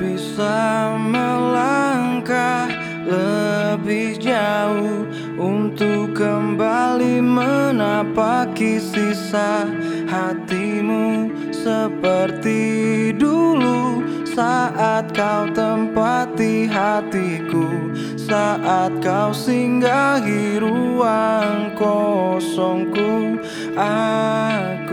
bisa melangkah lebih jauh untuk kembali menapaki sisa hatimu seperti dulu. Saat kau tempati hatiku saat kau singgahi ruang kosongku aku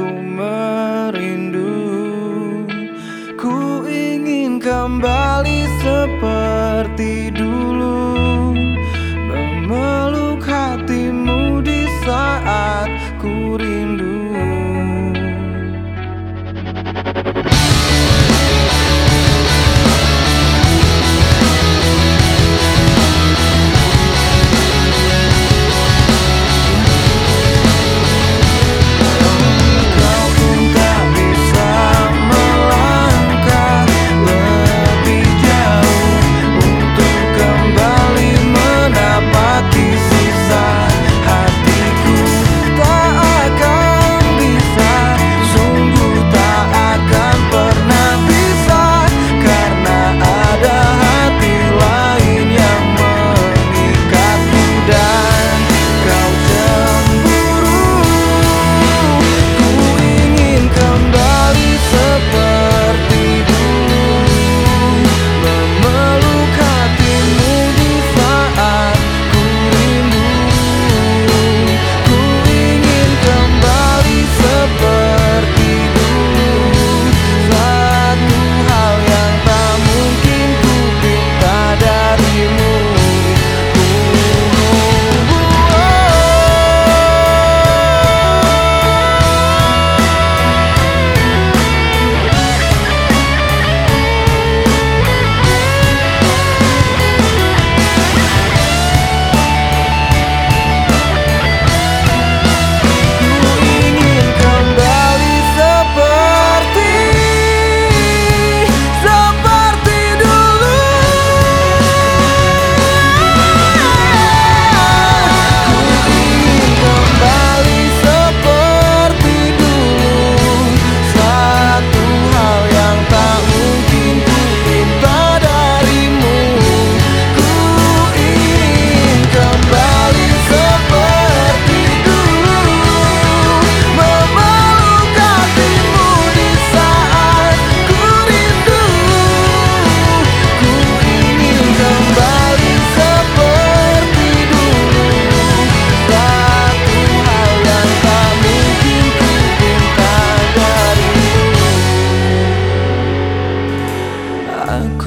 rindu.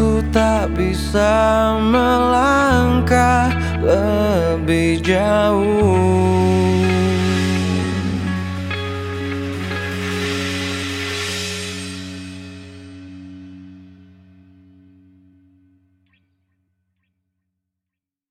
Ku rindu bisa melangkah lebih jauh